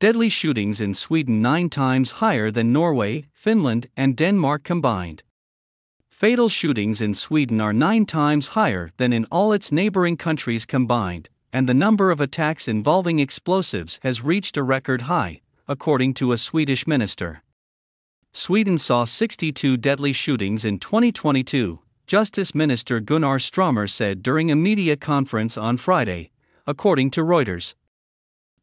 deadly shootings in Sweden nine times higher than Norway, Finland, and Denmark combined. Fatal shootings in Sweden are nine times higher than in all its neighboring countries combined, and the number of attacks involving explosives has reached a record high, according to a Swedish minister. Sweden saw 62 deadly shootings in 2022, Justice Minister Gunnar Strömmer said during a media conference on Friday, according to Reuters.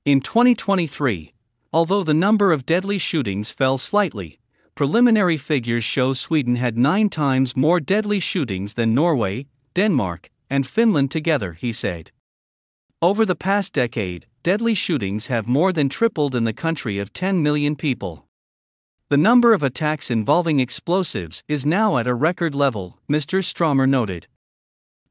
In 2023, although the number of deadly shootings fell slightly, preliminary figures show Sweden had nine times more deadly shootings than Norway, Denmark, and Finland together, he said. Over the past decade, deadly shootings have more than tripled in the country of 10 million people. The number of attacks involving explosives is now at a record level, Mr. Strömmer noted.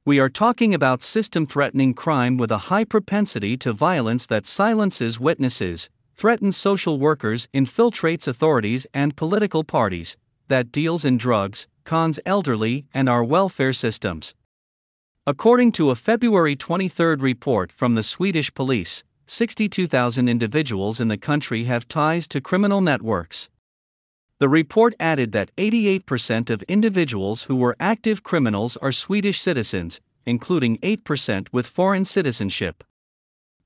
We are talking about system threatening crime with a high propensity to violence that silences witnesses, threatens social workers, infiltrates authorities and political parties, that deals in drugs, cons elderly and our welfare systems. According to a February 23 report from the Swedish police, 62,000 individuals in the country have ties to criminal networks. The report added that 88% of individuals who were active criminals are Swedish citizens, including 8% with foreign citizenship.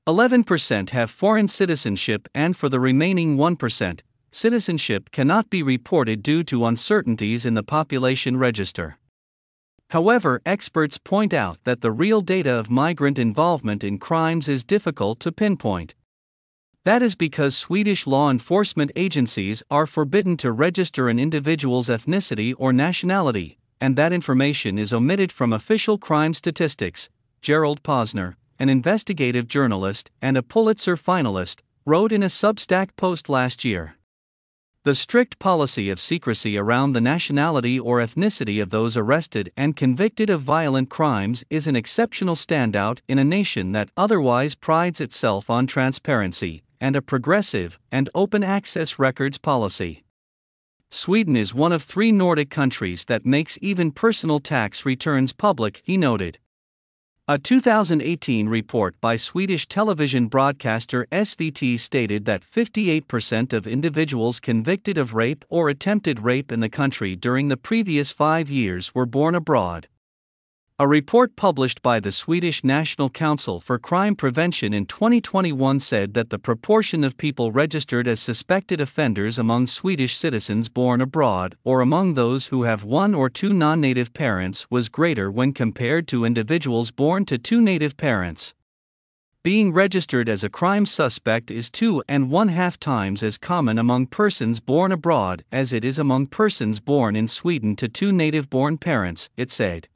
11% have foreign citizenship, and for the remaining 1%, citizenship cannot be reported due to uncertainties in the population register. However, experts point out that the real data of migrant involvement in crimes is difficult to pinpoint. That is because Swedish law enforcement agencies are forbidden to register an individual's ethnicity or nationality, and that information is omitted from official crime statistics. Gerald Posner, an investigative journalist and a Pulitzer finalist, wrote in a Substack post last year. The strict policy of secrecy around the nationality or ethnicity of those arrested and convicted of violent crimes is an exceptional standout in a nation that otherwise prides itself on transparency, and a progressive and open access records policy. Sweden is one of three Nordic countries that makes even personal tax returns public, he noted. A 2018 report by Swedish television broadcaster SVT stated that 58% of individuals convicted of rape or attempted rape in the country during the previous five years were born abroad. A report published by the Swedish National Council for Crime Prevention in 2021 said that the proportion of people registered as suspected offenders among Swedish citizens born abroad or among those who have one or two non native parents was greater when compared to individuals born to two native parents. Being registered as a crime suspect is two and one half times as common among persons born abroad as it is among persons born in Sweden to two native born parents, it said.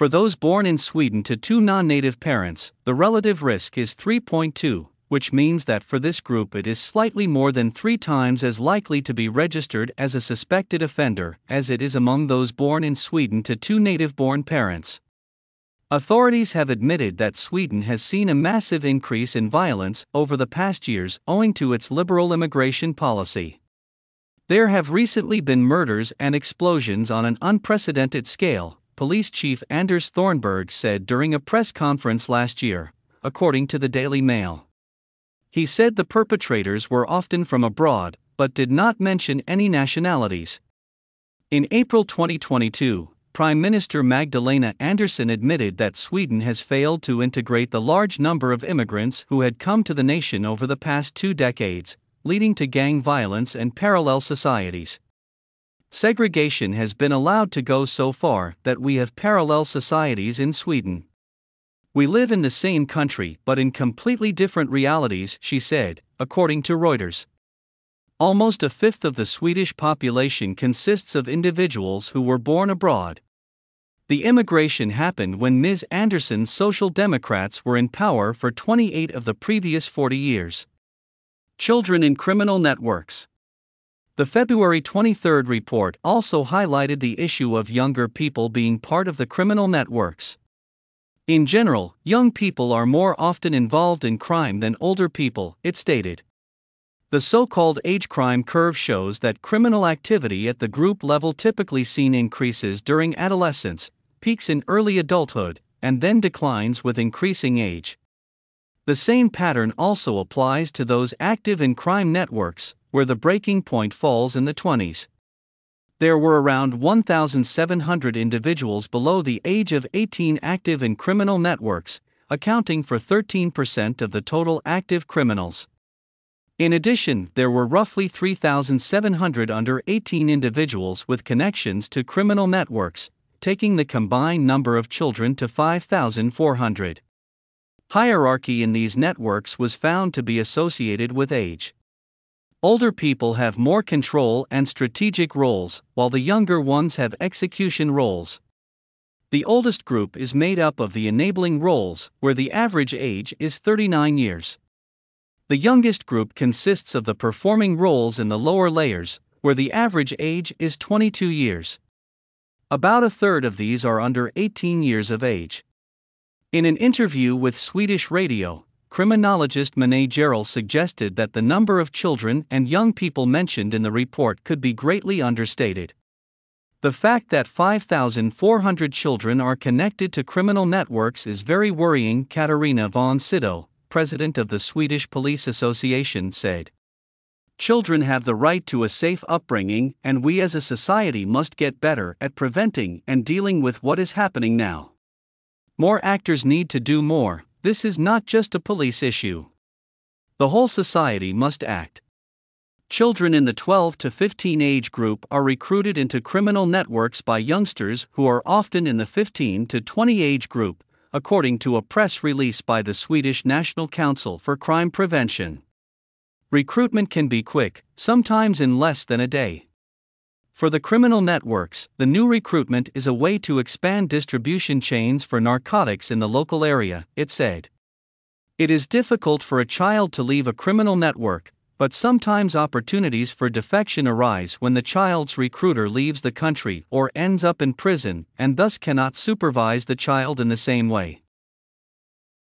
For those born in Sweden to two non native parents, the relative risk is 3.2, which means that for this group it is slightly more than three times as likely to be registered as a suspected offender as it is among those born in Sweden to two native born parents. Authorities have admitted that Sweden has seen a massive increase in violence over the past years owing to its liberal immigration policy. There have recently been murders and explosions on an unprecedented scale, Police Chief Anders Thornberg said during a press conference last year, according to the Daily Mail. He said the perpetrators were often from abroad, but did not mention any nationalities. In April 2022, Prime Minister Magdalena Andersson admitted that Sweden has failed to integrate the large number of immigrants who had come to the nation over the past two decades, leading to gang violence and parallel societies. Segregation has been allowed to go so far that we have parallel societies in Sweden. We live in the same country but in completely different realities, she said, according to Reuters. Almost a fifth of the Swedish population consists of individuals who were born abroad. The immigration happened when Ms. Andersson's Social Democrats were in power for 28 of the previous 40 years. Children in criminal networks. The February 23 report also highlighted the issue of younger people being part of the criminal networks. In general, young people are more often involved in crime than older people, it stated. The so called age crime curve shows that criminal activity at the group level typically seen increases during adolescence, peaks in early adulthood, and then declines with increasing age. The same pattern also applies to those active in crime networks, where the breaking point falls in the 20s. There were around 1,700 individuals below the age of 18 active in criminal networks, accounting for 13% of the total active criminals. In addition, there were roughly 3,700 under 18 individuals with connections to criminal networks, taking the combined number of children to 5,400. Hierarchy in these networks was found to be associated with age. Older people have more control and strategic roles, while the younger ones have execution roles. The oldest group is made up of the enabling roles, where the average age is 39 years. The youngest group consists of the performing roles in the lower layers, where the average age is 22 years. About a third of these are under 18 years of age. In an interview with Swedish radio, criminologist Manne Gerell suggested that the number of children and young people mentioned in the report could be greatly understated. The fact that 5,400 children are connected to criminal networks is very worrying, Katarina von Sydow, president of the Swedish Police Association, said. Children have the right to a safe upbringing, and we as a society must get better at preventing and dealing with what is happening now. More actors need to do more, this is not just a police issue. The whole society must act. Children in the 12 to 15 age group are recruited into criminal networks by youngsters who are often in the 15 to 20 age group, according to a press release by the Swedish National Council for Crime Prevention. Recruitment can be quick, sometimes in less than a day. For the criminal networks, the new recruitment is a way to expand distribution chains for narcotics in the local area, it said. It is difficult for a child to leave a criminal network, but sometimes opportunities for defection arise when the child's recruiter leaves the country or ends up in prison and thus cannot supervise the child in the same way.